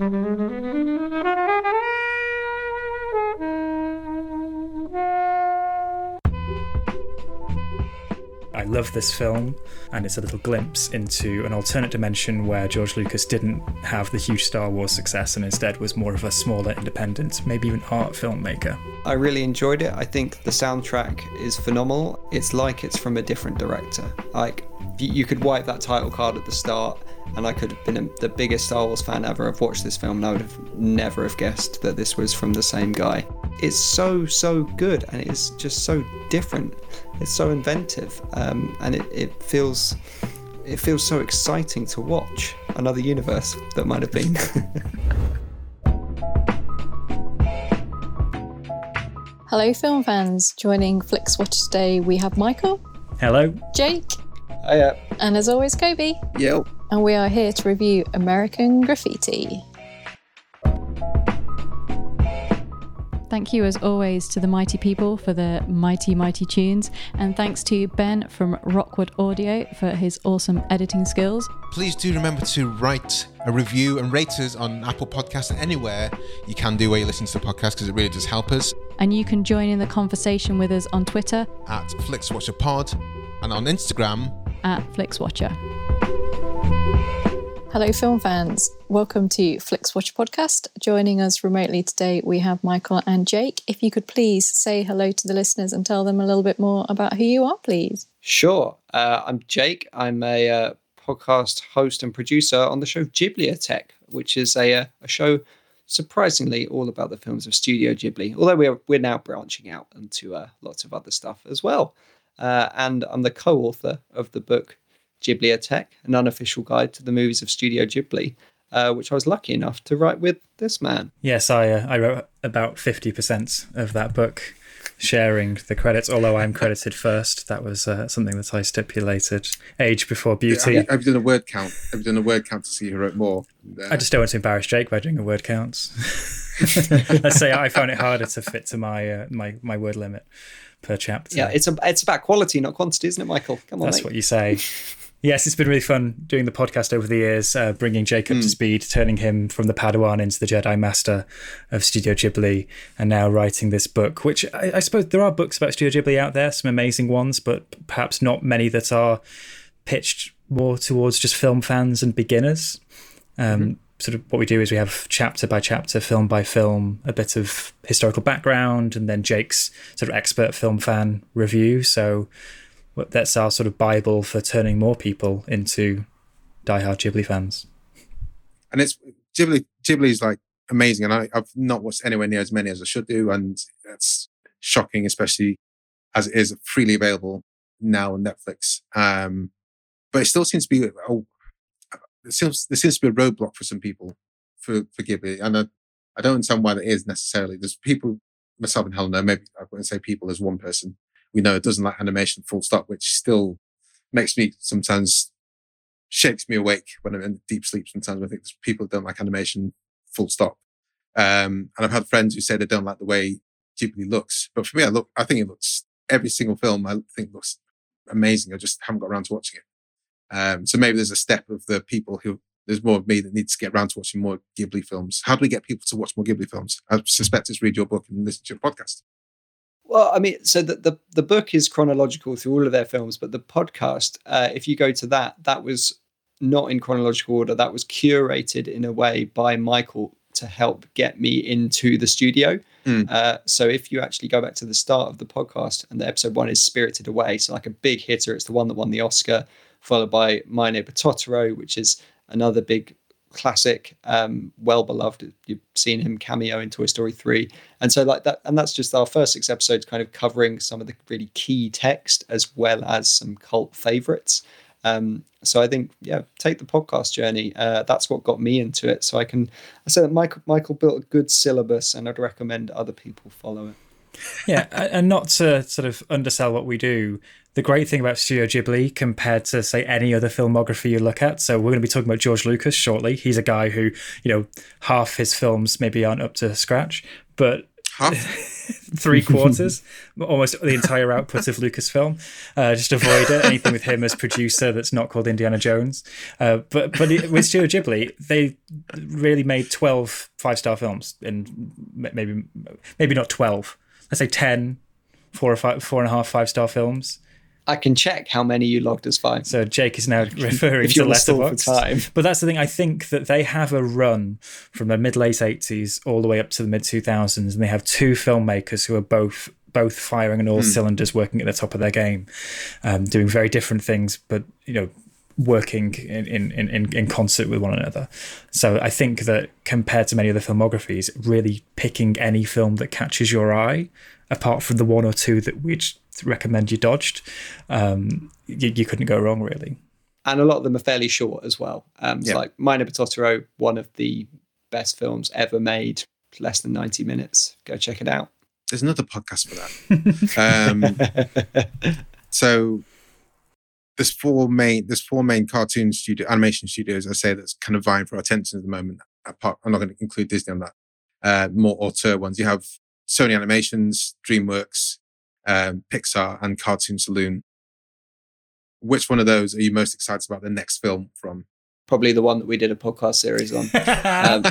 I love this film, and it's a little glimpse into an alternate dimension where George Lucas didn't have the huge Star Wars success and instead was more of a smaller, independent, maybe even art filmmaker. I really enjoyed it. I think the soundtrack is phenomenal. It's like it's from a different director. Like, you could wipe that title card at the start and I could have been a, the biggest Star Wars fan ever. I've watched this film and I would have never have guessed that this was from the same guy. It's so so good and it's just so different. It's so inventive um, and it, it feels it feels so exciting to watch another universe that might have been. Hello, film fans. Joining Flix Watch today, we have Michael. Hello. Jake. Hiya. And as always, Kobe. Yep. And we are here to review American Graffiti. Thank you, as always, to the mighty people for the mighty, mighty tunes. And thanks to Ben from Rockwood Audio for his awesome editing skills. Please do remember to write a review and rate us on Apple Podcasts and anywhere you can do where you listen to the podcast because it really does help us. And you can join in the conversation with us on Twitter at FlixWatcherPod and on Instagram at FlixWatcher. Hello, film fans. Welcome to Flix Watch Podcast. Joining us remotely today, we have Michael and Jake. If you could please say hello to the listeners and tell them a little bit more about who you are, please. Sure. Uh, I'm Jake. I'm a uh, podcast host and producer on the show Ghibliotheque, which is a, uh, a show surprisingly all about the films of Studio Ghibli, although we're, we're now branching out into uh, lots of other stuff as well. Uh, and I'm the co author of the book Ghibliotheque, an unofficial guide to the movies of Studio Ghibli, uh, which I was lucky enough to write with this man. Yes, I uh, I wrote about fifty percent of that book, sharing the credits. Although I'm credited first, that was uh, something that I stipulated. Age before beauty. Yeah, have, you, have, you, done a word count? Have you done a word count to see who wrote more? I just don't want to embarrass Jake by doing a word count. Let's say I found it harder to fit to my uh, my my word limit per chapter. Yeah, it's a, it's about quality, not quantity, isn't it, Michael? Come on, that's mate. what you say. Yes, it's been really fun doing the podcast over the years, uh, bringing Jacob mm. to speed, turning him from the Padawan into the Jedi Master of Studio Ghibli, and now writing this book, which I, I, suppose there are books about Studio Ghibli out there, some amazing ones, but perhaps not many that are pitched more towards just film fans and beginners. Um, mm-hmm. Sort of what we do is we have chapter by chapter, film by film, a bit of historical background, and then Jake's sort of expert film fan review. So that's our sort of bible for turning more people into diehard Ghibli fans. And it's Ghibli. Ghibli is like amazing, and I, have not watched anywhere near as many as I should do, and that's shocking, especially as it is freely available now on Netflix. Um, but it still seems to be oh, there seems there seems to be a roadblock for some people for for Ghibli, and I, I don't understand why that is necessarily. There's people, myself and Helena, maybe I wouldn't say people as one person we know it doesn't like animation full stop, which still makes me sometimes shakes me awake when I'm in deep sleep. Sometimes I think there's people that don't like animation full stop. Um, and I've had friends who say they don't like the way Ghibli looks, but for me, I look, I think it looks every single film I think looks amazing. I just haven't got around to watching it. Um, so maybe there's a step of the people who there's more of me that needs to get around to watching more Ghibli films. How do we get people to watch more Ghibli films? I suspect it's read your book and listen to your podcast. Well, I mean, so the, the, the book is chronological through all of their films, but the podcast, uh, if you go to that, that was not in chronological order. That was curated in a way by Michael to help get me into the studio. Mm. Uh, so if you actually go back to the start of the podcast, and the episode one is Spirited Away, so like a big hitter, it's the one that won the Oscar, followed by My Neighbor Totoro, which is another big classic, um, well beloved. You've seen him cameo in Toy Story 3. And so like that, and that's just our first six episodes kind of covering some of the really key text as well as some cult favorites. Um, so I think, yeah, take the podcast journey. Uh, that's what got me into it. So I can, I said that Michael, Michael built a good syllabus and I'd recommend other people follow it. yeah, and not to sort of undersell what we do. The great thing about Studio Ghibli compared to say any other filmography you look at. So we're going to be talking about George Lucas shortly. He's a guy who, you know, half his films maybe aren't up to scratch, but three quarters, almost the entire output of Lucasfilm. Uh, just avoid it. Anything with him as producer that's not called Indiana Jones. Uh, but but it, with Studio Ghibli, they really made 12 five star films, and maybe maybe not 12. Let's say 10, four or five, four and a half five star films. I can check how many you logged as five. So Jake is now referring to you're stall for Letterboxd. time. But that's the thing. I think that they have a run from the mid late eighties all the way up to the mid two thousands, and they have two filmmakers who are both both firing on all cylinders, working at the top of their game, um, doing very different things, but you know, working in, in, in, in concert with one another. So I think that compared to many other filmographies, really picking any film that catches your eye, apart from the one or two that we'd recommend you dodged, um, you, you couldn't go wrong really. and a lot of them are fairly short as well. Um, it's Yeah. like My Neighbor Totoro, one of the best films ever made, less than 90 minutes. Go check it out. There's another podcast for that. um, so there's four main there's four main cartoon studio animation studios I say that's kind of vying for our attention at the moment. Apart, I'm not going to include Disney on that. Uh, more auteur ones. You have Sony Animations, DreamWorks, um, Pixar, and Cartoon Saloon. Which one of those are you most excited about the next film from? Probably the one that we did a podcast series on. Um,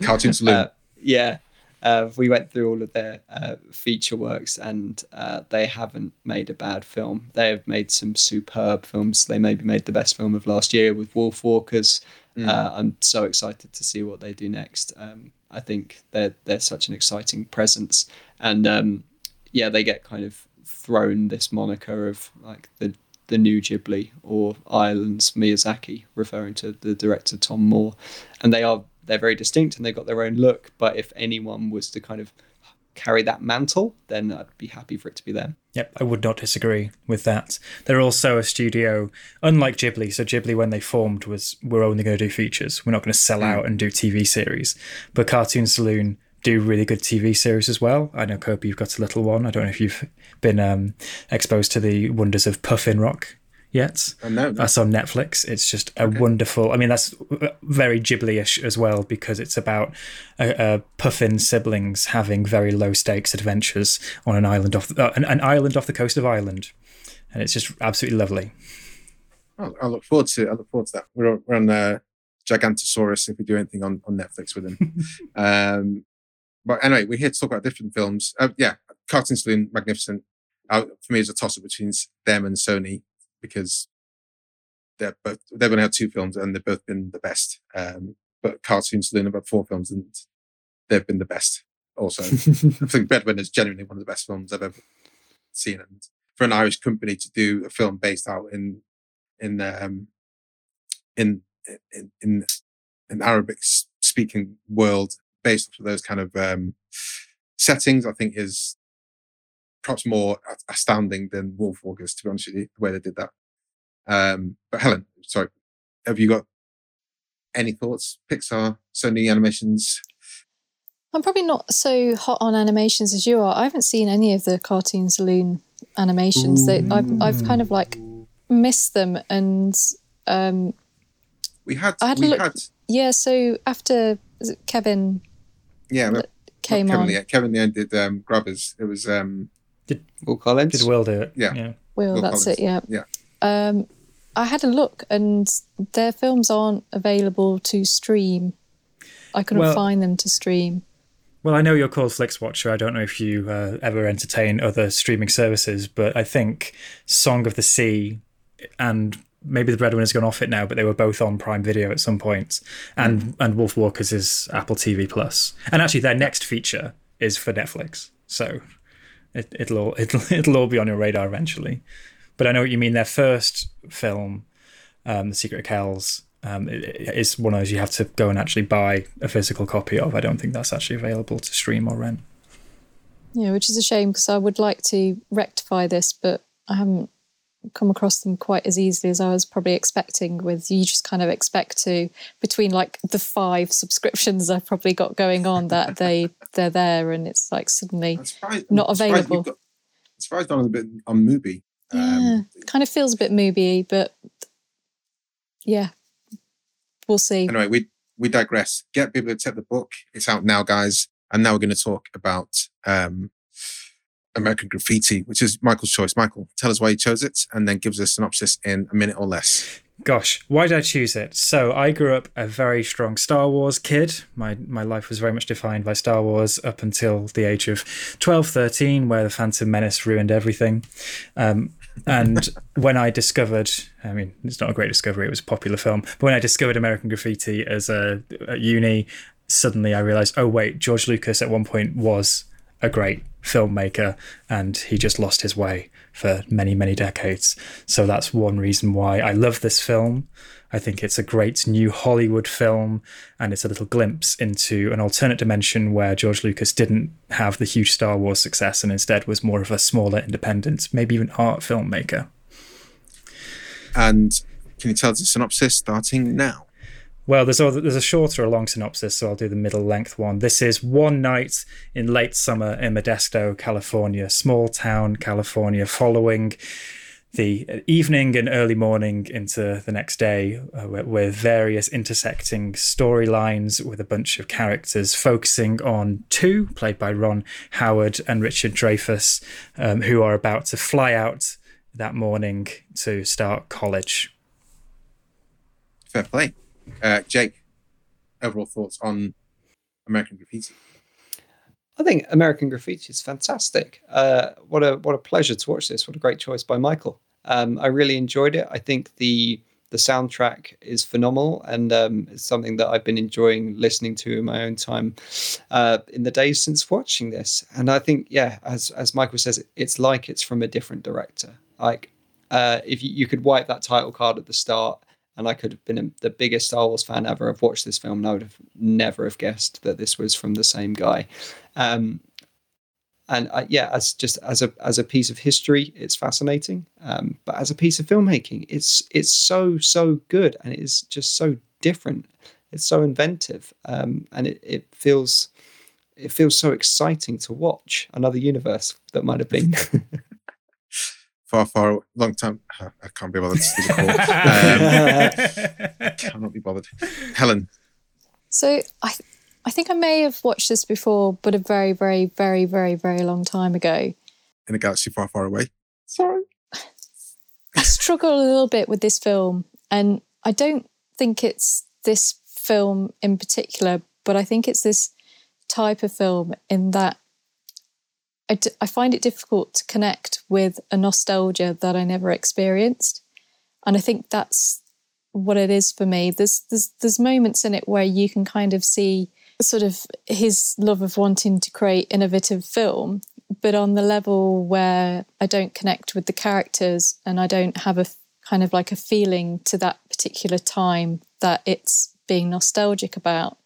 Cartoon Saloon. uh, yeah. Uh, we went through all of their uh, feature works and uh, they haven't made a bad film. They have made some superb films. They maybe made the best film of last year with Wolfwalkers. Uh, I'm so excited to see what they do next. Um, I think they're they're such an exciting presence, and um, yeah, they get kind of thrown this moniker of like the the new Ghibli or Ireland's Miyazaki, referring to the director Tom Moore, and they are they're very distinct and they've got their own look. But if anyone was to kind of carry that mantle, then I'd be happy for it to be them. Yep, I would not disagree with that. They're also a studio, unlike Ghibli. So Ghibli, when they formed, was we're only going to do features. We're not going to sell hmm. out and do TV series. But Cartoon Saloon do really good TV series as well. I know Kobe, you've got a little one. I don't know if you've been um, exposed to the wonders of Puffin Rock yet. Know. That's on Netflix. It's just a wonderful. I mean, that's very Ghibli-ish as well because it's about uh, uh, Puffin siblings having very low stakes adventures on an island off uh, an, an island off the coast of Ireland, and it's just absolutely lovely. Oh, I look forward to. I look forward to that. We're on, we're on uh, Gigantosaurus if we do anything on, on Netflix with him. um, but anyway, we're here to talk about different films. Uh, yeah, Cartoon Saloon, magnificent. Uh, for me, it's a toss up between them and Sony because they're both they're going to have two films and they've both been the best. Um, but Cartoon Saloon have had four films and they've been the best. Also, I think Breadwinner is genuinely one of the best films I've ever seen. And for an Irish company to do a film based out in in um, in in in an Arabic speaking world based off of those kind of um, settings, I think is perhaps more astounding than Wolfwalkers, to be honest with you, the way they did that. Um, but Helen, sorry, have you got any thoughts? Pixar, Sony Animations. I'm probably not so hot on animations as you are. I haven't seen any of the Cartoon Saloon animations. They, I've, I've kind of like missed them, and um, We had, I had a we look- had, yeah. So after Kevin yeah, well, came Kevin, on, Lehane, Kevin Lehane did um, Grabbers. It was, um, Will Collins. Did Will do it? Yeah. yeah. Will, Will that's Collins. it. Yeah. yeah. Um, I had a look, and their films aren't available to stream. I couldn't Well- find them to stream. Well, I know you're called Flix Watcher. I don't know if you uh, ever entertain other streaming services, but I think Song of the Sea and maybe the breadwinner's gone off it now, but they were both on Prime Video at some point, and mm. and Wolf Walkers is Apple TV Plus, and actually their next feature is for Netflix, so it, it'll all it'll it'll all be on your radar eventually. But I know what you mean. Their first film, um, The Secret of Kells, um, is one of those you have to go and actually buy a physical copy of. I don't think that's actually available to stream or rent. Yeah, which is a shame because I would like to rectify this, but I haven't come across them quite as easily as I was probably expecting. With you just kind of expect to between like the five subscriptions I've probably got going on that they they're there and it's like suddenly not available. Got, I'm surprised on a bit on Mubi. Um, yeah, kind of feels a bit Mubi, but yeah, we'll see. Anyway, we we digress. Get people to take the book. It's out now, guys. And now we're going to talk about um, American Graffiti, which is Michael's choice. Michael, tell us why you chose it and then gives us a synopsis in a minute or less. Gosh, why did I choose it? So I grew up a very strong Star Wars kid. My my life was very much defined by Star Wars up until the age of 12, 13, where the Phantom Menace ruined everything. Um, and when I discovered, I mean, it's not a great discovery; it was a popular film. But when I discovered American Graffiti as a at uni, suddenly I realized, oh wait, George Lucas at one point was a great filmmaker and he just lost his way for many, many decades. So that's one reason why I love this film. I think it's a great new Hollywood film and it's a little glimpse into an alternate dimension where George Lucas didn't have the huge Star Wars success and instead was more of a smaller, independent, maybe even art filmmaker. And can you tell us a synopsis starting now? Well, there's a, there's a or long synopsis, so I'll do the middle length one. This is one night in late summer in Modesto, California, small town California, following the evening and early morning into the next day uh, with various intersecting storylines with a bunch of characters focusing on two, played by Ron Howard and Richard Dreyfuss, um, who are about to fly out that morning to start college. Fair play. Uh, Jake, overall thoughts on American Graffiti? I think American Graffiti is fantastic. Uh, what a what a pleasure to watch this. What a great choice by Michael. Um, I really enjoyed it. I think the the soundtrack is phenomenal and um, it's something that I've been enjoying listening to in my own time uh, in the days since watching this. And I think, yeah, as as Michael says, it's like it's from a different director. Like uh, if you, you could wipe that title card at the start and I could have been the biggest Star Wars fan ever. I've watched this film, and I would have never have guessed that this was from the same guy. Um, and yeah, as just as a as a piece of history, it's fascinating. Um, but as a piece of filmmaking, it's it's so so good, and it is just so different. It's so inventive, um, and it, it feels it feels so exciting to watch another universe that might have been. far, far, long time. I can't be bothered to do the call. Um, cannot be bothered. Helen. So I, I think I may have watched this before, but a very, very, very, very, very long time ago. In a galaxy far, far away. Sorry. I struggle a little bit with this film, and I don't think it's this film in particular, but I think it's this type of film in that I, d- I find it difficult to connect with a nostalgia that I never experienced. And I think that's what it is for me. There's, there's, there's moments in it where you can kind of see sort of his love of wanting to create innovative film, but on the level where I don't connect with the characters and I don't have a kind of like a feeling to that particular time that it's being nostalgic about.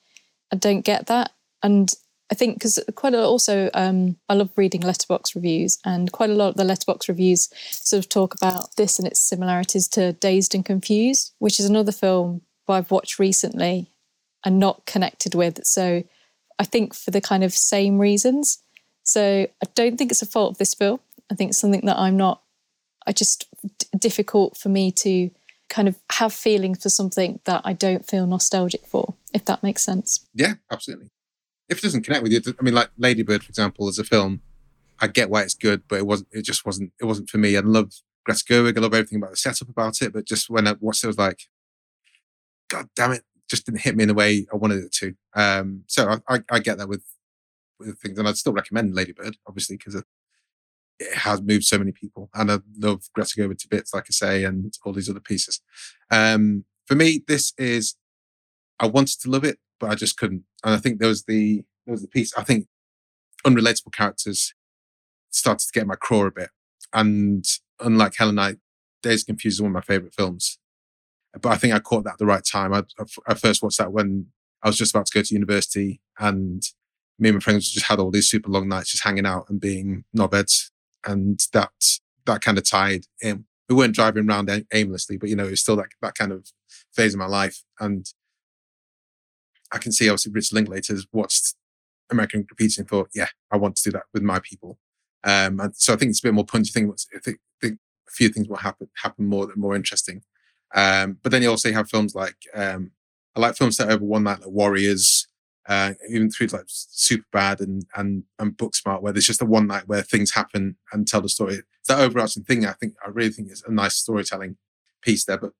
I don't get that. And I think because quite a, lot also um, I love reading Letterboxd reviews, and quite a lot of the Letterboxd reviews sort of talk about this and its similarities to Dazed and Confused, which is another film I've watched recently and not connected with. So I think for the kind of same reasons. So I don't think it's a fault of this film. I think it's something that I'm not. I just d- difficult for me to kind of have feelings for something that I don't feel nostalgic for, if that makes sense. Yeah, absolutely if it doesn't connect with you, I mean, like Ladybird, for example, as a film, I get why it's good, but it wasn't. It just wasn't. It wasn't for me. I love Greta Gerwig. I love everything about the setup about it, but just when I watched it, I was like, God damn it! Just didn't hit me in the way I wanted it to. Um, so I, I, I get that with with things, and I'd still recommend Ladybird, obviously, because it has moved so many people. And I love Greta Gerwig to bits, like I say, and all these other pieces. Um, for me, this is, I wanted to love it, but I just couldn't. And I think there was the, there was the piece, I think unrelatable characters started to get my craw a bit. And unlike Helen Knight, Dazed Confused is one of my favorite films. But I think I caught that at the right time. I, I first watched that when I was just about to go to university and me and my friends just had all these super long nights just hanging out and being knobheads. And that, that kind of tied in. We weren't driving around aimlessly, but you know, it was still that, that kind of phase of my life. And I can see obviously Richard Linklater's watched American Graffiti and thought, yeah, I want to do that with my people. Um, and so I think it's a bit more punchy. I think, I think, a few things will happen, happen more, more interesting. Um, but then you also have films like, um, I like films that over one night, like Warriors, uh, even through like Super Bad and, and, and Booksmart, where there's just a one night where things happen and tell the story. It's that overarching thing. I think, I really think it's a nice storytelling piece there, but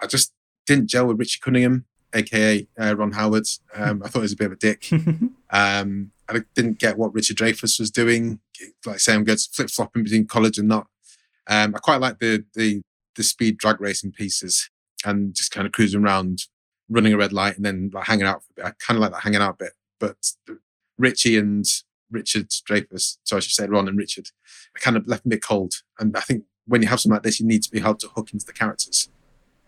I just didn't gel with Richie Cunningham, aka uh, Ron Howard. Um, I thought he was a bit of a dick. um, I didn't get what Richard Dreyfuss was doing. Like say, I'm going to flip flopping between college and not. Um, I quite like the the the speed drag racing pieces and just kind of cruising around, running a red light, and then like hanging out for a bit. I kind of like that hanging out bit. But Richie and Richard Dreyfuss, so I should say Ron and Richard, I kind of left me a bit cold. And I think when you have something like this, you need to be held to hook into the characters,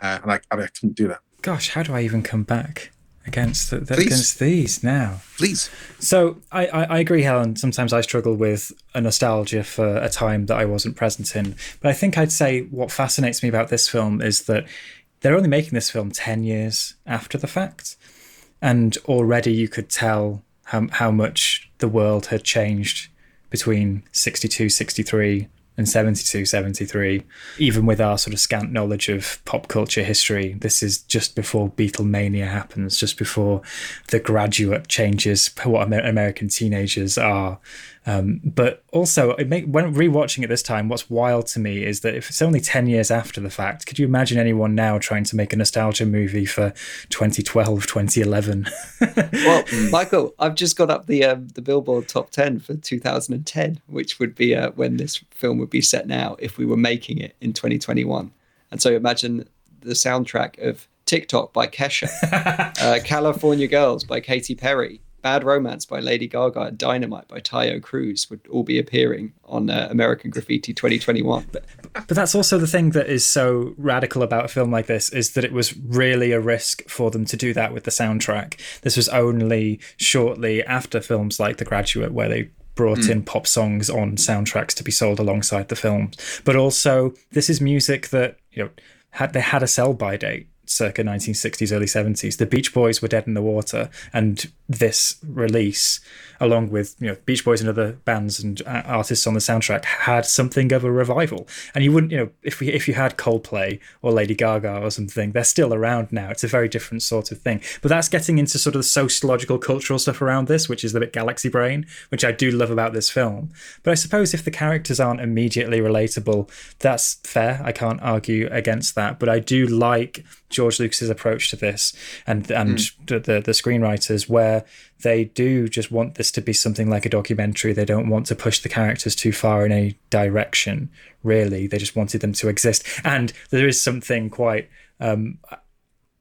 uh, and I, I couldn't do that. Gosh, how do I even come back? against the, against these now. Please. So I, I, I, agree, Helen. Sometimes I struggle with a nostalgia for a time that I wasn't present in. But I think I'd say what fascinates me about this film is that they're only making this film ten years after the fact, and already you could tell how how much the world had changed between 62, 63 and 72, 73. Even with our sort of scant knowledge of pop culture history, this is just before Beatlemania happens, just before the graduate changes what American teenagers are. Um, but also, it make, when rewatching it this time, what's wild to me is that if it's only 10 years after the fact, could you imagine anyone now trying to make a nostalgia movie for 2012, 2011? well, Michael, I've just got up the um, the Billboard top 10 for 2010, which would be uh, when this film would be set now if we were making it in 2021. And so imagine the soundtrack of TikTok by Kesha, uh, California Girls by Katy Perry, Bad Romance by Lady Gaga and Dynamite by Taio Cruz would all be appearing on uh, American Graffiti 2021. But, but that's also the thing that is so radical about a film like this is that it was really a risk for them to do that with the soundtrack. This was only shortly after films like The Graduate where they brought mm. in pop songs on soundtracks to be sold alongside the films. But also, this is music that you know had they had a sell by date circa 1960s, early 70s. The Beach Boys were dead in the water, and this release, along with you know Beach Boys and other bands and artists on the soundtrack, had something of a revival. And you wouldn't, you know, if we if you had Coldplay or Lady Gaga or something, they're still around now. It's a very different sort of thing. But that's getting into sort of the sociological, cultural stuff around this, which is the bit galaxy brain, which I do love about this film. But I suppose if the characters aren't immediately relatable, that's fair. I can't argue against that. But I do like George Lucas's approach to this and and mm. the, the, screenwriters where they do just want this to be something like a documentary. They don't want to push the characters too far in any direction. Really, they just wanted them to exist. And there is something quite. Um,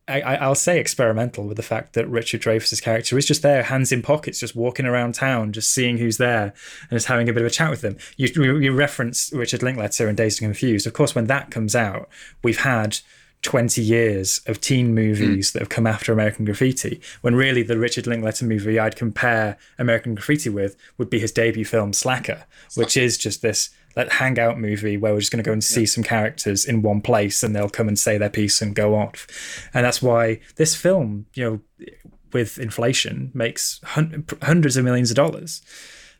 I, will say experimental with the fact that Richard Dreyfuss's character is just there, hands in pockets, just walking around town, just seeing who's there, and just having a bit of a chat with them. You, you reference Richard Linklater and Dazed and Confused. Of course, when that comes out, we've had 20 years of teen movies mm. that have come after American Graffiti, when really the Richard Linklater movie I'd compare American Graffiti with would be his debut film Slacker, which is just this like hangout movie where we're just going to go and see yeah. some characters in one place and they'll come and say their piece and go off. And that's why this film, you know, with inflation makes hun- hundreds of millions of dollars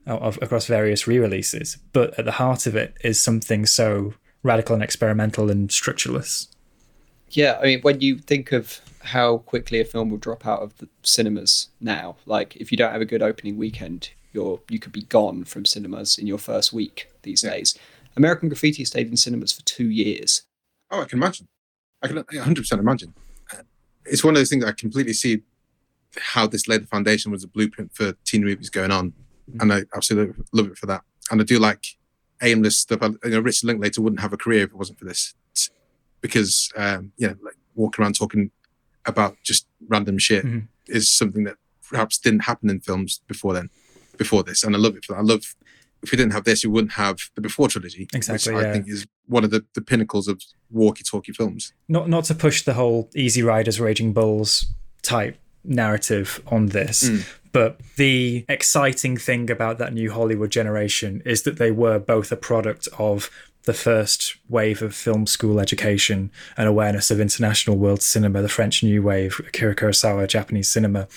of, across various re-releases, but at the heart of it is something so radical and experimental and structureless yeah, I mean, when you think of how quickly a film will drop out of the cinemas now, like if you don't have a good opening weekend, you're you could be gone from cinemas in your first week these yeah. days. American Graffiti stayed in cinemas for two years. Oh, I can imagine. I can 100% imagine. It's one of those things I completely see how this laid the foundation was a blueprint for teen movies going on. Mm-hmm. And I absolutely love it for that. And I do like aimless stuff. You know, Richard Linklater wouldn't have a career if it wasn't for this, because um, you know, like walking around talking about just random shit Mhm. is something that perhaps didn't happen in films before then, before this, and I love it for that. I love. If we didn't have this, we wouldn't have the Before trilogy, Exactly, which I yeah. think is one of the, the pinnacles of walkie-talkie films. not not to push the whole Easy Riders, Raging Bulls type narrative on this, but the exciting thing about that new Hollywood generation is that they were both a product of the first wave of film school education and awareness of international world cinema, the French New Wave, Akira Kurosawa, Japanese cinema,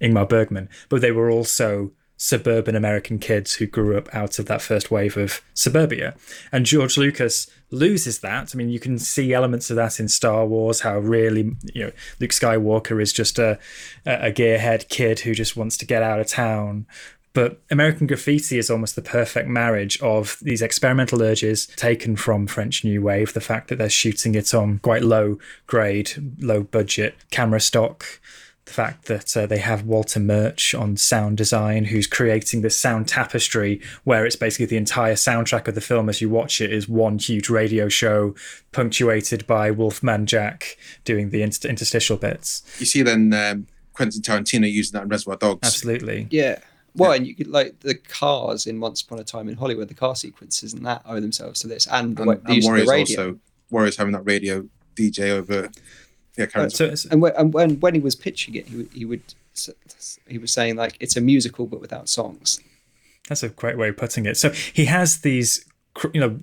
Ingmar Bergman, but they were also suburban American kids who grew up out of that first wave of suburbia. And George Lucas loses that. I mean, you can see elements of that in Star Wars, how really, you know, Luke Skywalker is just a, a gearhead kid who just wants to get out of town. But American Graffiti is almost the perfect marriage of these experimental urges taken from French New Wave, the fact that they're shooting it on quite low grade, low budget camera stock, the fact that uh, they have Walter Murch on sound design, who's creating this sound tapestry where it's basically the entire soundtrack of the film as you watch it is one huge radio show punctuated by Wolfman Jack doing the inter- interstitial bits. You see then um, Quentin Tarantino using that in Reservoir Dogs. Absolutely. Yeah. Well, and you could like the cars in Once Upon a Time in Hollywood, the car sequences and that owe themselves to this, and the, and, way- and use the Warriors radio. also Warriors having that radio DJ over. Yeah, uh, carry on. So and when, and when when he was pitching it, he would, he would he was saying like it's a musical but without songs. That's a great way of putting it. So he has these, you know,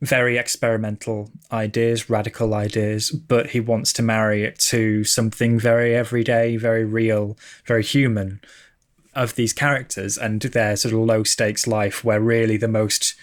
very experimental ideas, radical ideas, but he wants to marry it to something very everyday, very real, very human of these characters and their sort of low stakes life, where really the most.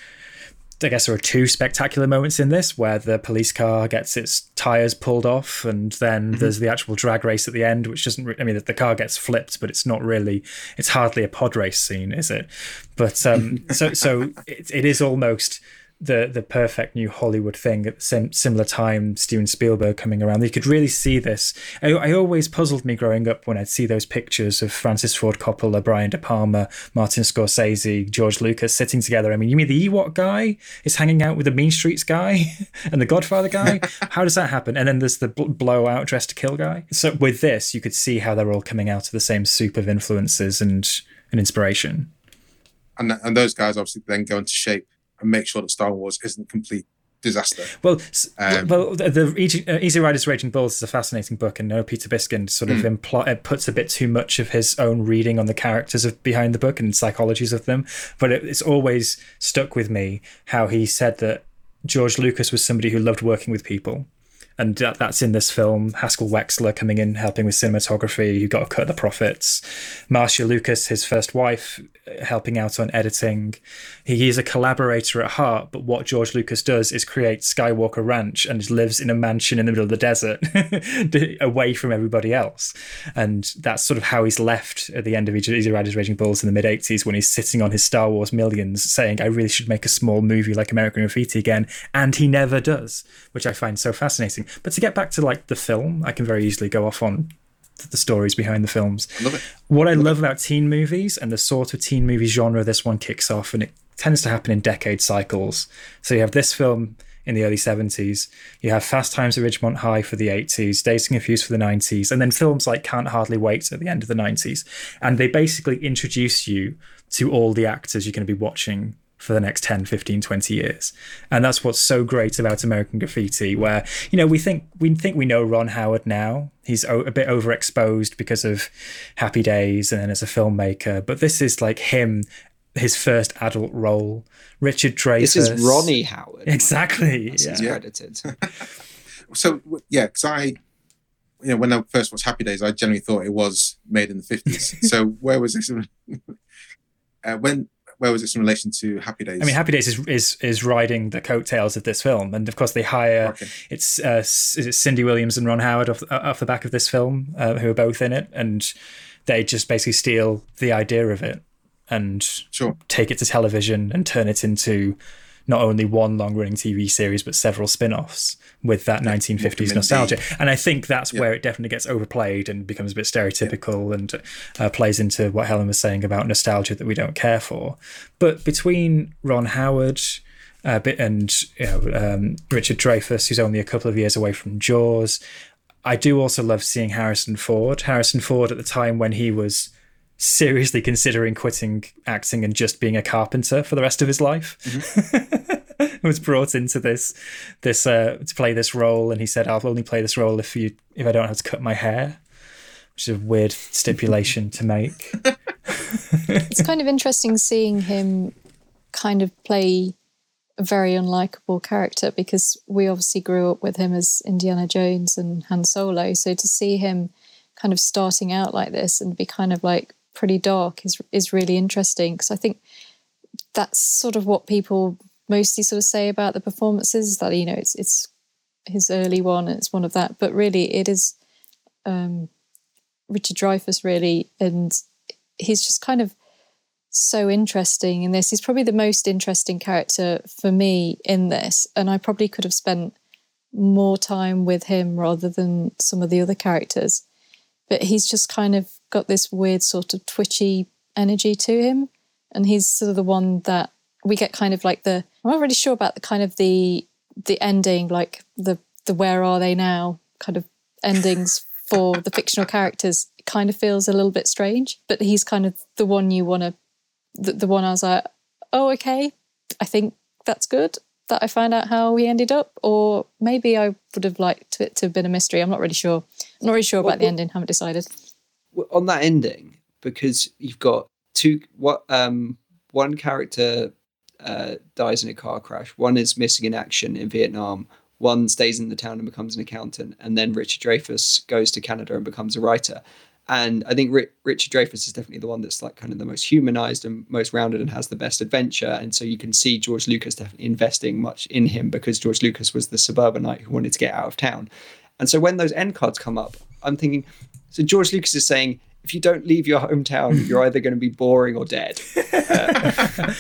I guess there are two spectacular moments in this where the police car gets its tires pulled off, and then there's the actual drag race at the end, which doesn't. Re- I mean, the car gets flipped, but it's not really. It's hardly a pod race scene, is it? But um, so so it, it is almost the the perfect new Hollywood thing at the same similar time. Steven Spielberg coming around, you could really see this. I, I always puzzled me growing up when I'd see those pictures of Francis Ford Coppola, Brian De Palma, Martin Scorsese, George Lucas sitting together. I mean, you mean the Ewok guy is hanging out with the Mean Streets guy and the Godfather guy? How does that happen? And then there's the bl- blowout dressed to kill guy. So with this, you could see how they're all coming out of the same soup of influences and and inspiration. and and those guys obviously then go into shape and make sure that Star Wars isn't a complete disaster. Well, Um, well, the, the Easy, uh, Riders Raging Bulls is a fascinating book, and no Peter Biskind sort of impl- uh, puts a bit too much of his own reading on the characters of behind the book and psychologies of them. But it, it's always stuck with me how he said that George Lucas was somebody who loved working with people. And that, that's in this film. Haskell Wexler coming in, helping with cinematography, who got a cut of the profits. Marcia Lucas, his first wife, helping out on editing. He is a collaborator at heart, but what George Lucas does is create Skywalker Ranch and lives in a mansion in the middle of the desert, away from everybody else. And that's sort of how he's left at the end of Easy Riders Raging Bulls in the mid 80s when he's sitting on his Star Wars millions saying, I really should make a small movie like American Graffiti again. And he never does, which I find so fascinating. But to get back to like the film, I can very easily go off on the stories behind the films. love it. What I love about teen movies and the sort of teen movie genre this one kicks off, and it tends to happen in decade cycles. So you have this film in the early 70s, you have Fast Times at Ridgemont High for the 80s, Dazed and Confused for the 90s, and then films like Can't Hardly Wait at the end of the 90s. And they basically introduce you to all the actors you're going to be watching for the next 10 15 20 years and that's what's so great about american graffiti where you know we think we think we know ron howard now he's o- a bit overexposed because of happy days and then as a filmmaker but this is like him his first adult role richard dreyfuss This is Ronnie Howard. exactly As he's yeah. credited. So yeah, because I, you know, when I first watched Happy Days, I generally thought it was made in the fifties. so where was this? Uh, when where was this in relation to Happy Days? I mean, Happy Days is, is is riding the coattails of this film, and of course they hire Okay. it's uh, it Cindy Williams and Ron Howard off, uh, off the back of this film, uh, who are both in it, and they just basically steal the idea of it and Sure. take it to television and turn it into not only one long running TV series but several spin offs with that 1950s Indeed. nostalgia. And I think that's where it definitely gets overplayed and becomes a bit stereotypical and uh, plays into what Helen was saying about nostalgia that we don't care for. But between Ron Howard, uh, and you know, um, Richard Dreyfuss, who's only a couple of years away from Jaws. I do also love seeing Harrison Ford. Harrison Ford at the time when he was seriously considering quitting acting and just being a carpenter for the rest of his life. Mm-hmm. was brought into this this uh, to play this role, and he said, "I'll only play this role if you if I don't have to cut my hair," which is a weird stipulation to make. it's kind of interesting seeing him kind of play a very unlikable character because we obviously grew up with him as Indiana Jones and Han Solo. So to see him kind of starting out like this and be kind of like pretty dark is is really interesting because I think that's sort of what people mostly sort of say about the performances that you know it's it's his early one it's one of that but really it is um, Richard Dreyfuss really and he's just kind of so interesting in this. He's probably the most interesting character for me in this, and I probably could have spent more time with him rather than some of the other characters. But he's just kind of got this weird sort of twitchy energy to him, and he's sort of the one that we get kind of like the. I'm not really sure about the kind of the the ending, like the the where are they now kind of endings for the fictional characters. It kind of feels a little bit strange, but he's kind of the one you want to the, the one I was like, oh, okay, I think that's good that I find out how he ended up, or maybe I would have liked it to have been a mystery. I'm not really sure. I'm not really sure about well, the ending. Haven't decided. On that ending, because you've got two. What um one character uh, dies in a car crash. One is missing in action in Vietnam. One stays in the town and becomes an accountant, and then Richard Dreyfuss goes to Canada and becomes a writer. And I think Richard Dreyfuss is definitely the one that's like kind of the most humanized and most rounded and has the best adventure. And so you can see George Lucas definitely investing much in him because George Lucas was the suburbanite who wanted to get out of town. And so when those end cards come up, I'm thinking, so George Lucas is saying, if you don't leave your hometown, you're either going to be boring or dead. Uh,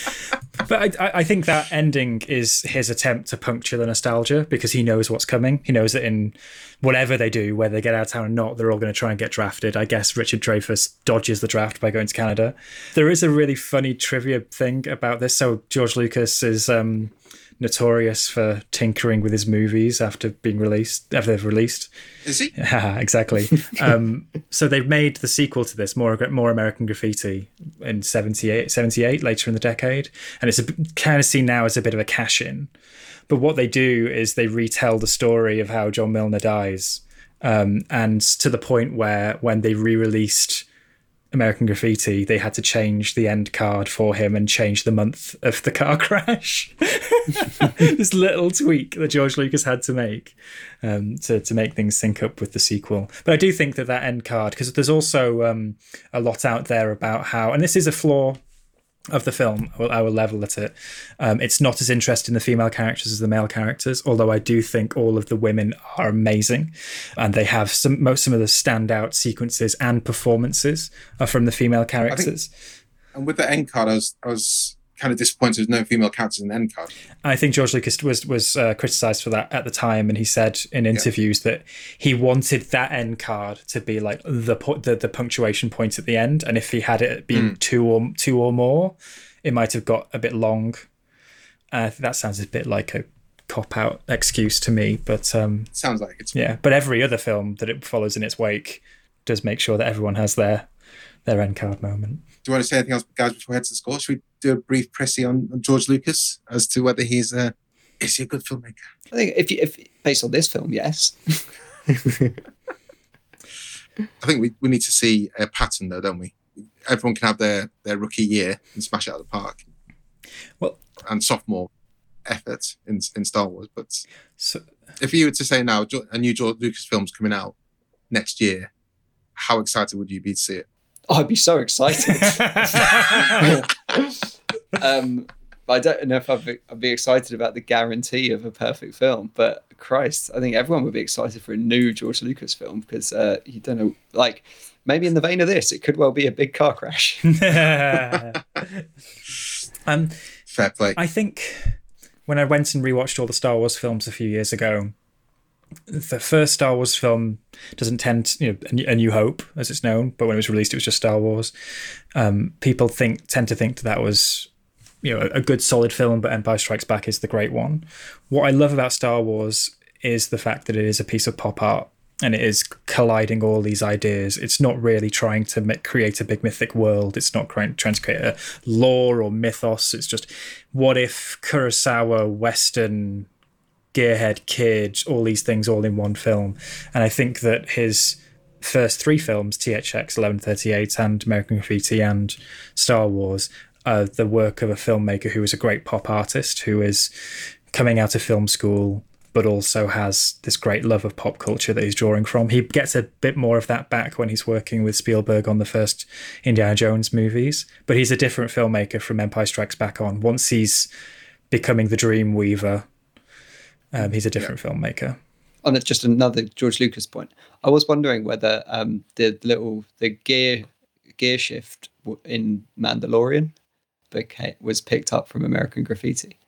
but I, I, think that ending is his attempt to puncture the nostalgia because he knows what's coming. He knows that in whatever they do, whether they get out of town or not, they're all going to try and get drafted. I guess Richard Dreyfuss dodges the draft by going to Canada. There is a really funny trivia thing about this. So George Lucas is um, notorious for tinkering with his movies after being released after they've released. Is he? Exactly. um, so they've made the sequel to this, more more American Graffiti, in 78, 78 later in the decade, and it's a, kind of seen now as a bit of a cash in. But what they do is they retell the story of how John Milner dies, um, and to the point where when they re-released American Graffiti, they had to change the end card for him and change the month of the car crash. this little tweak that George Lucas had to make um, to to make things sync up with the sequel. But I do think that that end card because there's also um, a lot out there about how, and this is a flaw of the film, I will, I will level at it. Um, it's not as interested in the female characters as the male characters, although I do think all of the women are amazing, and they have some most some of the standout sequences and performances are from the female characters. Think, and with the end card, I was I was kind of disappointed there's no female characters in the end card. I think George Lucas was was uh, criticized for that at the time, and he said in interviews yeah. that he wanted that end card to be like the, the the punctuation point at the end, and if he had it been mm. two or two or more, it might have got a bit long. Uh, that sounds a bit like a cop out excuse to me, but um, sounds like it's yeah. But every other film that it follows in its wake does make sure that everyone has their their end card moment. Do you want to say anything else, guys, before we head to the score? Should we do a brief pressy on, on George Lucas as to whether he's a is he a good filmmaker? I think if you, if based on this film, yes. I think we, we need to see a pattern though, don't we? Everyone can have their, their rookie year and smash it out of the park. Well, and sophomore effort in in Star Wars. But so, if you were to say now a new George Lucas film's coming out next year, how excited would you be to see it? Oh, I'd be so excited. um, I don't know if I'd be, I'd be, excited about the guarantee of a perfect film, but Christ, I think everyone would be excited for a new George Lucas film because uh, you don't know, like maybe in the vein of this, it could well be a big car crash. um, Fair play. I think when I went and rewatched all the Star Wars films a few years ago, the first Star Wars film doesn't tend, to, you know, A New Hope as it's known, but when it was released, it was just Star Wars. Um, people think tend to think that that was, you know a good solid film, but Empire Strikes Back is the great one. What I love about Star Wars is the fact that it is a piece of pop art and it is colliding all these ideas. It's not really trying to make, create a big mythic world. It's not trying, to create a lore or mythos. It's just what if Kurosawa, Western, Gearhead Kid, all these things all in one film. And I think that his first three films, THX 1138 and American Graffiti and Star Wars, are the work of a filmmaker who is a great pop artist who is coming out of film school but also has this great love of pop culture that he's drawing from. He gets a bit more of that back when he's working with Spielberg on the first Indiana Jones movies, but he's a different filmmaker from Empire Strikes Back on. Once he's becoming the Dream Weaver, um, he's a different yeah. filmmaker. On just another George Lucas point, I was wondering whether um, the little the gear gear shift in Mandalorian became, was picked up from American Graffiti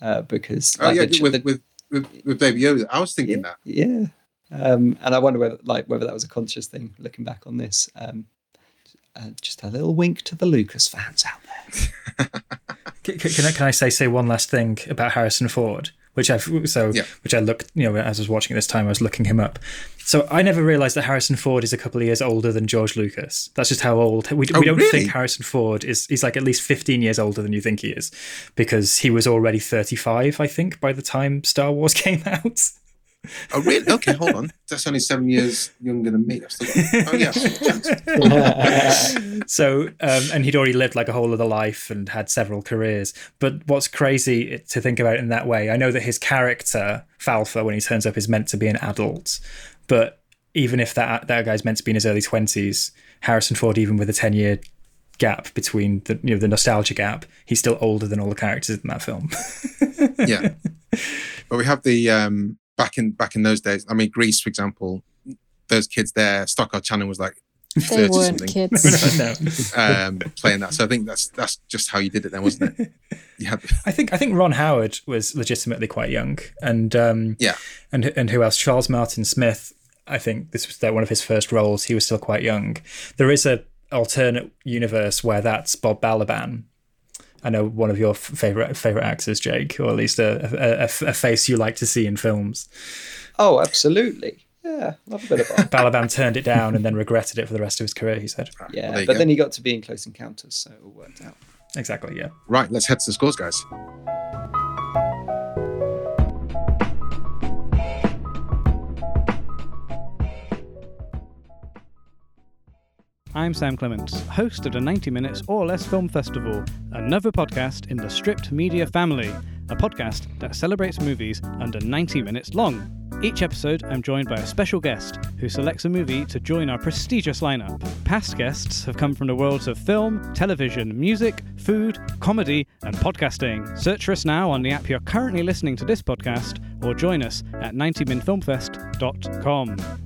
uh, because oh like, yeah, the, with, the, with with, with Baby Yoda. I was thinking yeah, that. Yeah. Um, and I wonder whether like whether that was a conscious thing looking back on this. Um, uh, just a little wink to the Lucas fans out there. can, can, I, can I say say one last thing about Harrison Ford? Which I've so yeah. which I looked you know as I was watching at this time I was looking him up. So I never realized that Harrison Ford is a couple of years older than George Lucas. That's just how old we, oh, we don't really? think Harrison Ford is. He's like at least fifteen years older than you think he is, because he was already thirty-five, I think, by the time Star Wars came out. Oh really? Okay, hold on. That's only seven years younger than me. Got, oh yeah. so, um, and he'd already lived like a whole other life and had several careers. But what's crazy to think about in that way? I know that his character Falfa, when he turns up, is meant to be an adult, but even if that that guy's meant to be in his early twenties, Harrison Ford, even with a ten year gap between the you know the nostalgia gap, he's still older than all the characters in that film. yeah, but we have the um, back in back in those days. I mean, Grease, for example, those kids there. Stockard Channing was like they weren't something. kids. no, no. Um, playing that. So I think that's that's just how you did it then, wasn't it? Yeah. I think I think Ron Howard was legitimately quite young, and um, yeah, and and who else? Charles Martin Smith. I think this was one of his first roles. He was still quite young. There is a alternate universe where that's Bob Balaban. I know one of your favorite favorite actors, Jake, or at least a, a, a face you like to see in films. Oh, absolutely. Yeah, love a bit of Bob. Balaban turned it down and then regretted it for the rest of his career. He said. Yeah, well, but go. then he got to be in Close Encounters, so it all worked out. Exactly. Yeah. Right. Let's head to the scores, guys. I'm Sam Clements, host of the 90 Minutes or Less Film Festival, another podcast in the Stripped Media family, a podcast that celebrates movies under 90 minutes long. Each episode, I'm joined by a special guest who selects a movie to join our prestigious lineup. Past guests have come from the worlds of film, television, music, food, comedy, and podcasting. Search for us now on the app you're currently listening to this podcast or join us at 90minfilmfest.com.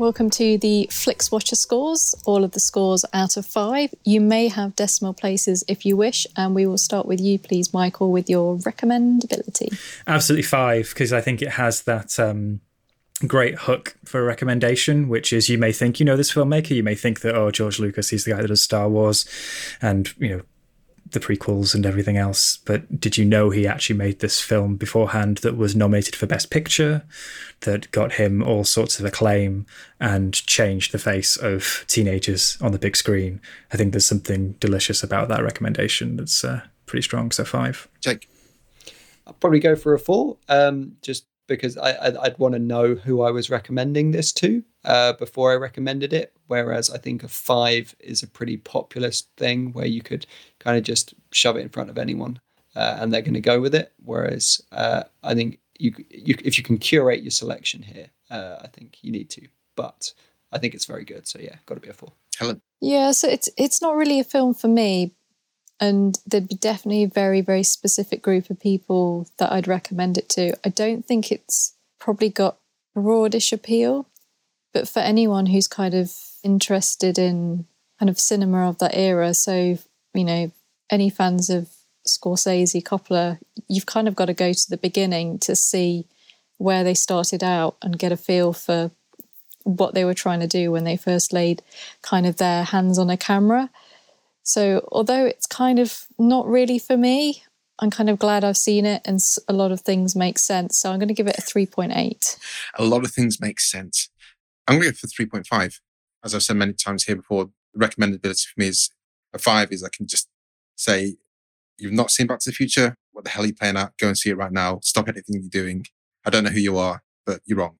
Welcome to the Flix Watcher scores, all of the scores out of five. You may have decimal places if you wish, and we will start with you, please, Michael, with your recommendability. Absolutely five, because I think it has that um, great hook for recommendation, which is you may think you know this filmmaker, you may think that, oh, George Lucas, he's the guy that does Star Wars, and, you know, the prequels and everything else. But did you know he actually made this film beforehand that was nominated for Best Picture, that got him all sorts of acclaim and changed the face of teenagers on the big screen? I think there's something delicious about that recommendation that's uh, pretty strong. So, five. Jake. I'll probably go for a four, um, just because I, I'd, I'd want to know who I was recommending this to uh, before I recommended it. Whereas I think a five is a pretty populist thing where you could kind of just shove it in front of anyone. uh, and they're going to go with it. Whereas uh, I think you, you, if you can curate your selection here, uh, I think you need to. But I think it's very good. So yeah, got to be a four. Helen. Yeah, so it's it's not really a film for me, and there'd be definitely a very very specific group of people that I'd recommend it to. I don't think it's probably got broadish appeal, but for anyone who's kind of interested in kind of cinema of that era, so you know any fans of Scorsese, Coppola, you've kind of got to go to the beginning to see where they started out and get a feel for what they were trying to do when they first laid kind of their hands on a camera. So, although it's kind of not really for me, I'm kind of glad I've seen it and a lot of things make sense. So, I'm going to give it a 3.8. A lot of things make sense. I'm going to go for 3.5. As I've said many times here before, recommendability for me is a five is I can just say, you've not seen Back to the Future. What the hell are you playing at? Go and see it right now. Stop anything you're doing. I don't know who you are, but you're wrong.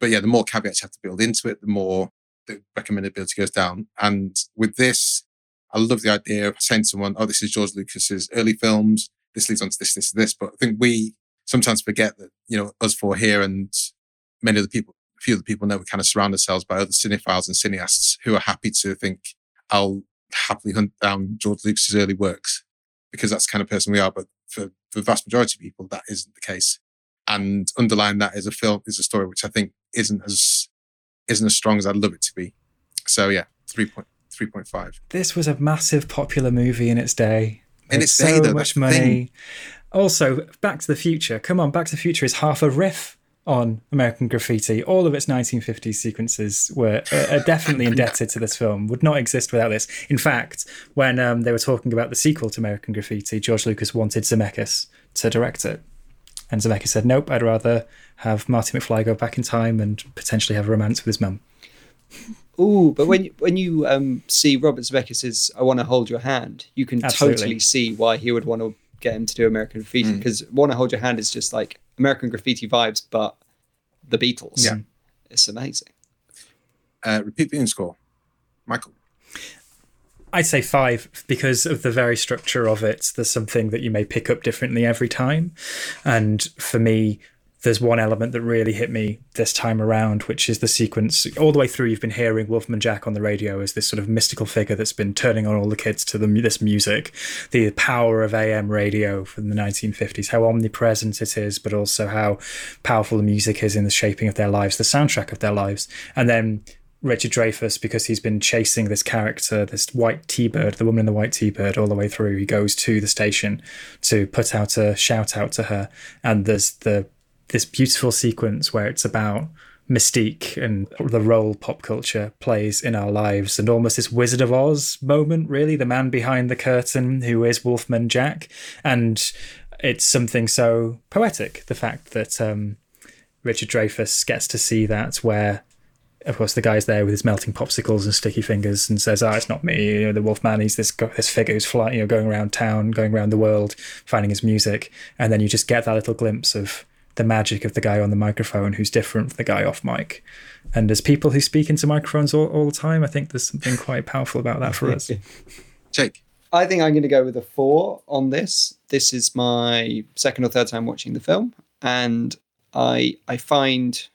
But yeah, the more caveats you have to build into it, the more the recommendability goes down. And with this, I love the idea of saying to someone, oh, this is George Lucas's early films. This leads on to this, this, this. But I think we sometimes forget that, you know, us four here and many of the people, a few of the people know we kind of surround ourselves by other cinephiles and cineasts who are happy to think, I'll happily hunt down George Lucas's early works because that's the kind of person we are. But for, for the vast majority of people, that isn't the case and underlying that is a film is a story which I think isn't as isn't as strong as I'd love it to be. So yeah, three point three point five. This was a massive popular movie in its day. In its day, so though, much money. thing. Also, Back to the Future. Come on, Back to the Future is half a riff on American Graffiti. All of its 1950s sequences were uh, are definitely indebted to this film. Would not exist without this. In fact, when um, they were talking about the sequel to American Graffiti, George Lucas wanted Zemeckis to direct it. And Zemeckis said, nope, I'd rather have Marty McFly go back in time and potentially have a romance with his mum. Oh, but when you, when you um, see Robert Zemeckis' "I Want to Hold Your Hand," you can Absolutely. totally see why he would want to get him to do American Graffiti Mm. because "Want to Hold Your Hand" is just like American Graffiti vibes, but the Beatles. Yeah. it's amazing. Uh, repeat viewing score, Michael. I'd say five because of the very structure of it. There's something that you may pick up differently every time. And for me, there's one element that really hit me this time around, which is the sequence all the way through. You've been hearing Wolfman Jack on the radio as this sort of mystical figure that's been turning on all the kids to the, this music, the power of AM radio from the 1950s, how omnipresent it is, but also how powerful the music is in the shaping of their lives, the soundtrack of their lives. And then Richard Dreyfuss because he's been chasing this character, this white T-bird, the woman in the white T-bird, all the way through. He goes to the station to put out a shout out to her, and there's the this beautiful sequence where it's about mystique and the role pop culture plays in our lives, and almost this Wizard of Oz moment, really, the man behind the curtain who is Wolfman Jack, and it's something so poetic. The fact that um, Richard Dreyfuss gets to see that where of course, the guy's there with his melting popsicles and sticky fingers and says, "Ah, it's not me. You know, the Wolfman. He's this this figure who's flying, you know, going around town, going around the world, finding his music." And then you just get that little glimpse of the magic of the guy on the microphone, who's different from the guy off mic. And as people who speak into microphones all, all the time, I think there's something quite powerful about that for us. Jake. I think I'm going to go with a four on this. This is my second or third time watching the film, and I I find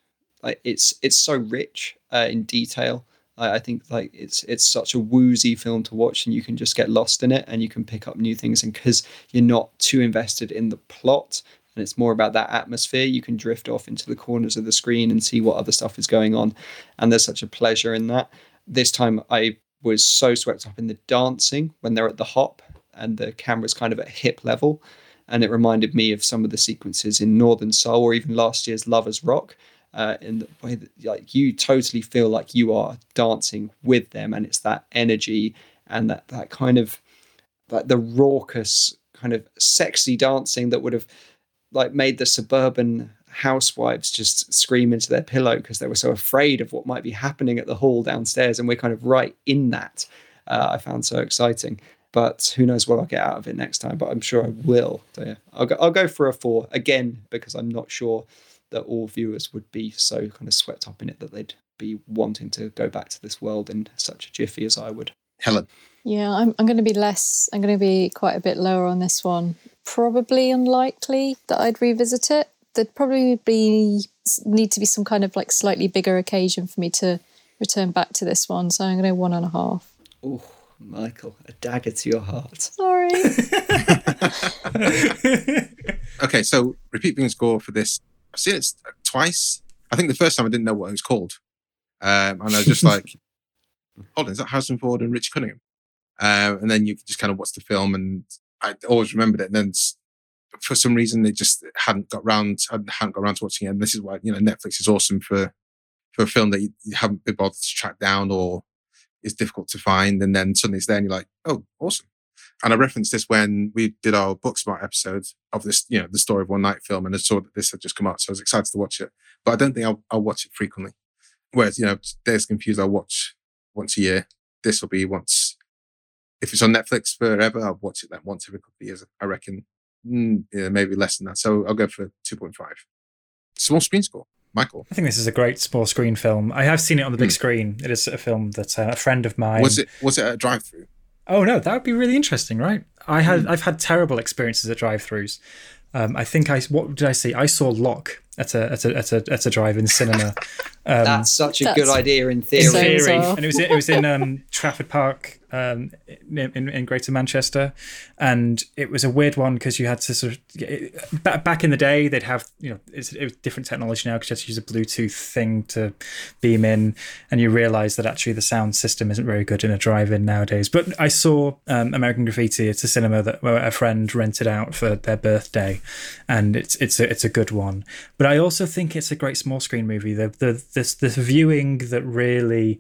like it's it's so rich uh, in detail. I, I think like it's it's such a woozy film to watch, and you can just get lost in it, and you can pick up new things, and because you're not too invested in the plot, and it's more about that atmosphere, you can drift off into the corners of the screen and see what other stuff is going on, and there's such a pleasure in that. This time I was so swept up in the dancing when they're at the hop and the camera's kind of at hip level. And it reminded me of some of the sequences in Northern Soul or even last year's Lovers Rock. Uh, in the way that like you totally feel like you are dancing with them, and it's that energy and that that kind of like the raucous kind of sexy dancing that would have like made the suburban housewives just scream into their pillow because they were so afraid of what might be happening at the hall downstairs and we're kind of right in that uh, i found so exciting. But who knows what i'll get out of it next time but i'm sure i will. So yeah i'll go, I'll go for a four again because i'm not sure that all viewers would be so kind of swept up in it that they'd be wanting to go back to this world in such a jiffy as i would Helen. Yeah, I'm, I'm going to be less, I'm going to be quite a bit lower on this one probably unlikely that I'd revisit it. There'd probably be need to be some kind of like slightly bigger occasion for me to return back to this one. So I'm going to one and a half. Oh, Michael, a dagger to your heart. Sorry. Okay, so repeat viewing score for this. I've seen it twice. I think the first time I didn't know what it was called. Um, and I was just like, hold on, is that Harrison Ford and Rich Cunningham? Um, and then you just kind of watch the film and I always remembered it. And then for some reason, they just hadn't got round, hadn't got around to watching it. And this is why, you know, Netflix is awesome for, for a film that you, you haven't been bothered to track down or is difficult to find. And then suddenly it's there and you're like, oh, awesome. And I referenced this when we did our Booksmart episode of this, you know, the story of one night film, and I saw that this had just come out, so I was excited to watch it. But I don't think I'll, I'll watch it frequently. Whereas, you know, Dazed Confused, I'll watch once a year. This will be once. If it's on Netflix forever, I'll watch it like once every couple of years. I reckon, mm, yeah, maybe less than that. So I'll go for two point five. Small screen score, Michael. I think this is a great small screen film. I have seen it on the big screen. It is a film that uh, a friend of mine. Was it was it a drive through? Oh no, that would be really interesting, right? I had I've had terrible experiences at drive-throughs. Um, I think I what did I see? I saw Lock at a at a at a, at a drive-in cinema. Um, That's such a That's good idea in in theory. so theory, and it was it was in um, Trafford Park um, in, in, in Greater Manchester, and it was a weird one because you had to sort of it, back back in the day they'd have you know it's, it was different technology now because you had to use a Bluetooth thing to beam in, and you realise that actually the sound system isn't very good in a drive-in nowadays. But I saw um, American Graffiti. It's a cinema that where a friend rented out for their birthday, and it's it's a, it's a good one. But I also think it's a great small screen movie. The the this this viewing that really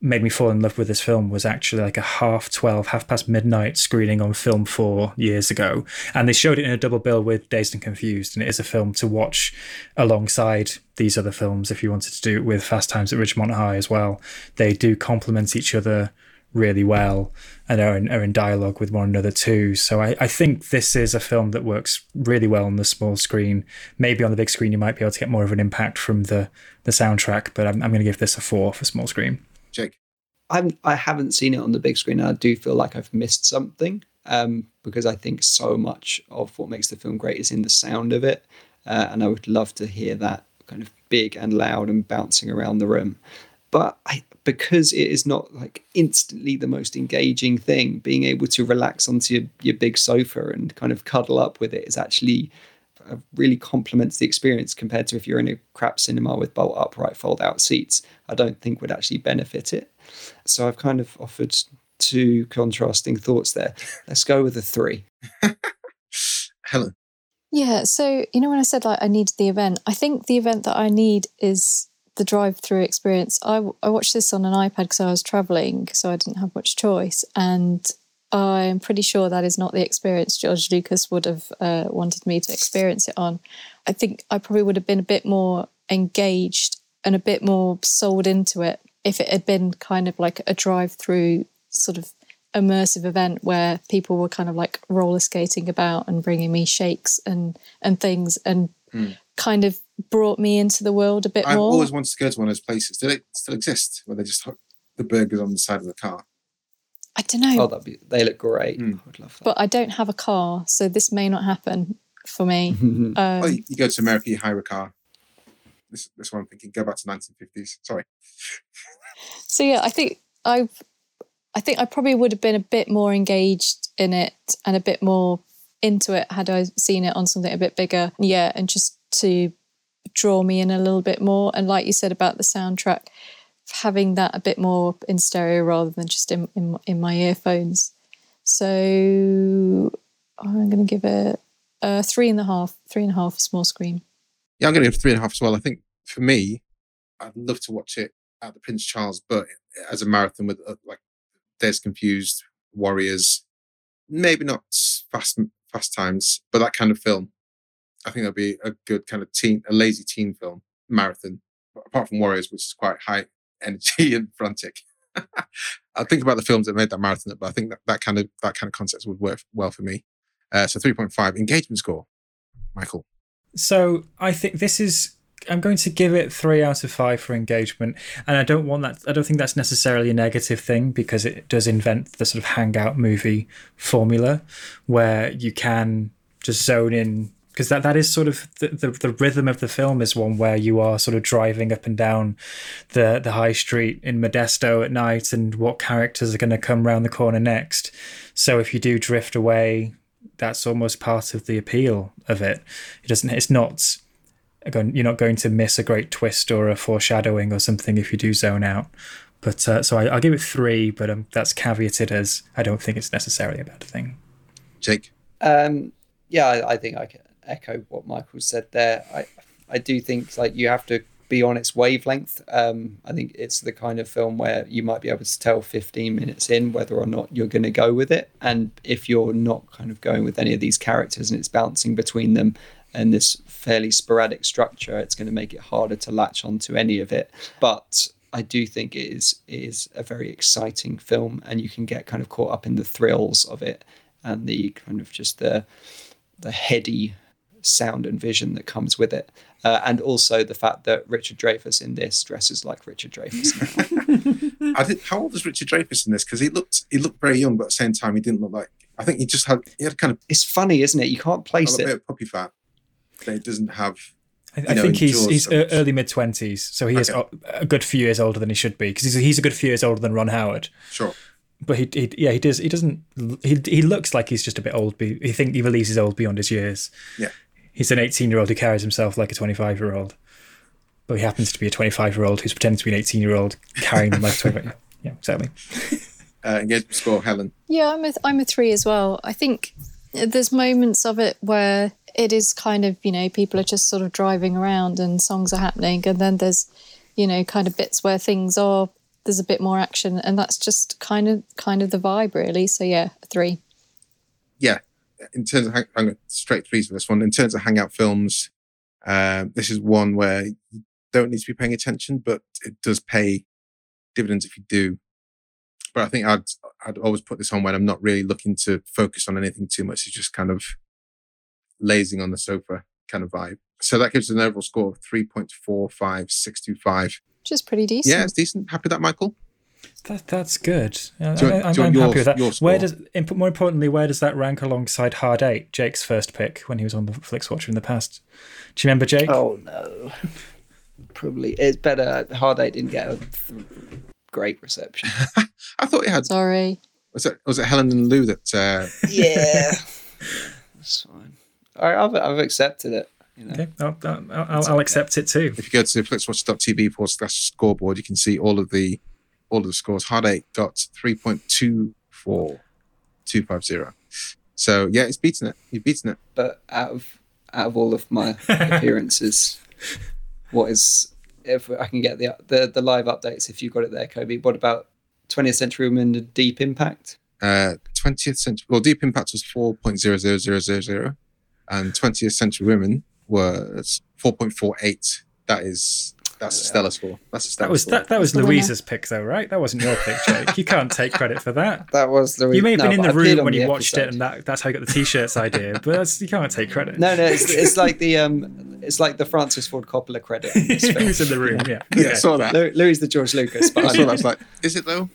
made me fall in love with this film was actually like a half 12 half past midnight screening on film 4 years ago. And they showed it in a double bill with dazed and confused and it is a film to watch alongside these other films if you wanted to do it with fast times at ridgemont high as well. They do complement each other really well and are in, are in dialogue with one another too. So I, I think this is a film that works really well on the small screen. Maybe on the big screen you might be able to get more of an impact from the the soundtrack, but I'm, I'm going to give this a four for small screen. Jake. I'm, I haven't seen it on the big screen. And I do feel like I've missed something um, because I think so much of what makes the film great is in the sound of it. Uh, and I would love to hear that kind of big and loud and bouncing around the room. But I, because it is not like instantly the most engaging thing, being able to relax onto your, your big sofa and kind of cuddle up with it is actually uh, really complements the experience compared to if you're in a crap cinema with bolt upright fold out seats. I don't think would actually benefit it. So I've kind of offered two contrasting thoughts there. Let's go with a three. Helen. Yeah, so you know when I said like I needed the event, I think the event that I need is the drive-through experience. I I watched this on an iPad because I was traveling, so I didn't have much choice, and I'm pretty sure that is not the experience George Lucas would have uh, wanted me to experience it on. I think I probably would have been a bit more engaged and a bit more sold into it if it had been kind of like a drive-through sort of immersive event where people were kind of like roller skating about and bringing me shakes and and things and kind of brought me into the world a bit more. I've more. always wanted to go to one of those places. Do they still exist where they just hook the burgers on the side of the car? I don't know, Oh, that'd be, they look great. I would love that. but I don't have a car, so this may not happen for me. um, well, you, you go to America, you hire a car. This, this one I'm thinking, go back to 1950s. Sorry. so yeah, I think I've, I think I probably would have been a bit more engaged in it and a bit more into it had I seen it on something a bit bigger. Yeah, and just to draw me in a little bit more. And like you said about the soundtrack, having that a bit more in stereo rather than just in in, in my earphones. So I'm going to give it a three and a half, three and a half small screen. Yeah, I'm going to give three and a half as well. I think for me, I'd love to watch it at the Prince Charles, but as a marathon with uh, like Dazed Confused, Warriors, maybe not fast fast times, but that kind of film. I think that'd be a good kind of teen, a lazy teen film marathon. Apart from Warriors, which is quite high energy and frantic. I think about the films that made that marathon, but I think that, that kind of that kind of concept would work well for me. Uh, so three point five engagement score, Michael. So I think this is. I'm going to give it three out of five for engagement, and I don't want that. I don't think that's necessarily a negative thing because it does invent the sort of hangout movie formula, where you can just zone in because that, that is sort of the, the, the rhythm of the film is one where you are sort of driving up and down the the high street in Modesto at night and what characters are going to come around the corner next. So if you do drift away, that's almost part of the appeal of it. It doesn't. It's not. You're not going to miss a great twist or a foreshadowing or something if you do zone out. But uh, so I, will give it three, but um, that's caveated as I don't think it's necessarily a bad thing. Jake, um, yeah, I, I think I can echo what Michael said there. I I do think like you have to be on its wavelength. Um, I think it's the kind of film where you might be able to tell 15 minutes in whether or not you're going to go with it. And if you're not kind of going with any of these characters and it's bouncing between them and this fairly sporadic structure, it's going to make it harder to latch onto any of it. But I do think it is it is a very exciting film, and you can get kind of caught up in the thrills of it and the kind of just the the heady sound and vision that comes with it. Uh, and also the fact that Richard Dreyfuss in this dresses like Richard Dreyfuss. I did, how old was Richard Dreyfuss in this? Because he looked he looked very young, but at the same time he didn't look like. I think he just had he had kind of. It's funny, isn't it? You can't place it. a it. bit of puppy fat. That he doesn't have. I, I know, think he's he's so early mid twenties, so he is a good few years older than he should be because he's he's a good few years older than Ron Howard. Sure but he, he yeah he does he doesn't he he looks like he's just a bit old he think he believes he's old beyond his years yeah he's an 18 year old who carries himself like a 25 year old. But he happens to be a 25 year old who's pretending to be an 18 year old carrying him like a 25 Yeah, exactly. Uh, engagement score, Helen. Yeah, I'm a, I'm a three as well. I think there's moments of it where it is kind of, you know, people are just sort of driving around and songs are happening. And then there's, you know, kind of bits where things are, there's a bit more action. And that's just kind of, kind of the vibe, really. So yeah, three. Yeah, in terms of, I'm going straight threes for this one. In terms of hangout films, uh, this is one where you don't need to be paying attention, but it does pay dividends if you do. But I think I'd I'd always put this on when I'm not really looking to focus on anything too much. It's just kind of lazing on the sofa kind of vibe. So that gives an overall score of 3.45625. Which is pretty decent. Yeah, it's decent. Happy with that, Michael? That that's good. I, am happy yours, with that. Where does, more importantly, where does that rank alongside Hard Eight, Jake's first pick when he was on the Flixwatcher in the past? Do you remember Jake? Oh no, probably it's better. Hard Eight didn't get a great reception. I thought it had. Sorry. Was it was it Helen and Lou that? Uh... Yeah, that's fine. I, have I've accepted it. You know. Okay, I'll, I'll, I'll, accept it too. If you go to flixwatcher.tv forward slash scoreboard, you can see all of the all of the scores. Hard eight got 3.24250. So yeah, it's beaten it. You've beaten it. But out of out of all of my appearances, what is if I can get the the the live updates if you've got it there, Kobe? What about 20th Century Women and Deep Impact? Uh, 20th Century. Well, Deep Impact was 4.00000, and 20th Century Women was 4.48. That is that's a stellar score. That's a stellar that was score. that, that was Louisa's pick though, right? That wasn't your pick, Jake. You can't take credit for that. That was Louise. You may have been no, in the room when the you watched it, and that, that's how you got the t-shirts idea. But you can't take credit. No, no, it's, it's like the um, it's like the Francis Ford Coppola credit. In this film. Who's in the room? Yeah, yeah, I saw that. Lou, Louis the George Lucas. But I saw that. I was like, is it though?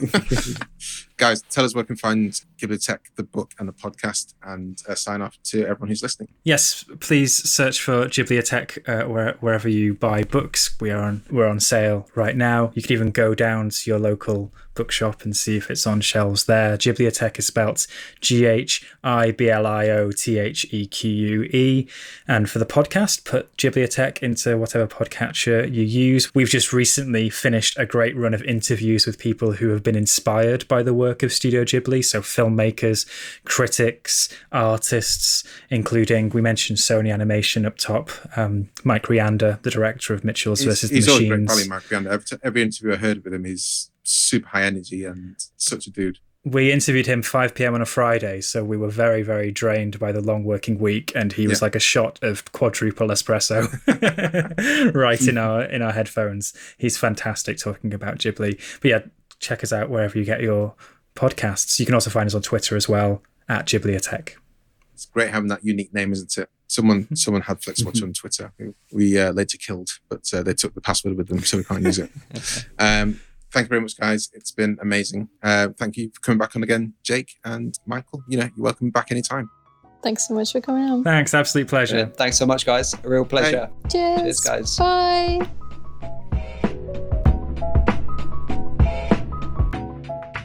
Guys, tell us where we can find Ghibliotheque, the book and the podcast, and uh, sign off to everyone who's listening. Yes, please search for Ghibliotheque uh, where, wherever you buy books. We are on we're on sale right now. You could even go down to your local bookshop and see if it's on shelves there. Ghibliotheque is spelt G H I B L I O T H E Q U E. And for the podcast, put Ghibliotheque into whatever podcatcher you use. We've just recently finished a great run of interviews with people who have been inspired by the work of Studio Ghibli. So filmmakers, critics, artists, including we mentioned Sony Animation up top. Um, Mike Rianda, the director of Mitchell's He's, versus he's the Machines. great, Mike Rianda. Every, every interview I heard with him, he's super high energy and such a dude. we interviewed him 5 p.m. on a Friday, so we were very, very drained by the long working week, and he was Yeah. like a shot of quadruple espresso right in our in our headphones. He's fantastic talking about Ghibli. But yeah, check us out wherever you get your podcasts. You can also find us on Twitter as well at Ghibliotheque. It's great having that unique name, isn't it? Someone someone had FlexWatch on Twitter. We uh, later killed, but uh, they took the password with them, so we can't use it. Um, thank you very much, guys. It's been amazing. Uh, thank you for coming back on again, Jake and Michael. You know, you're welcome back anytime. Thanks so much for coming on. Thanks, absolute pleasure. Brilliant. Thanks so much, guys. A real pleasure. Cheers. Cheers, guys. Bye.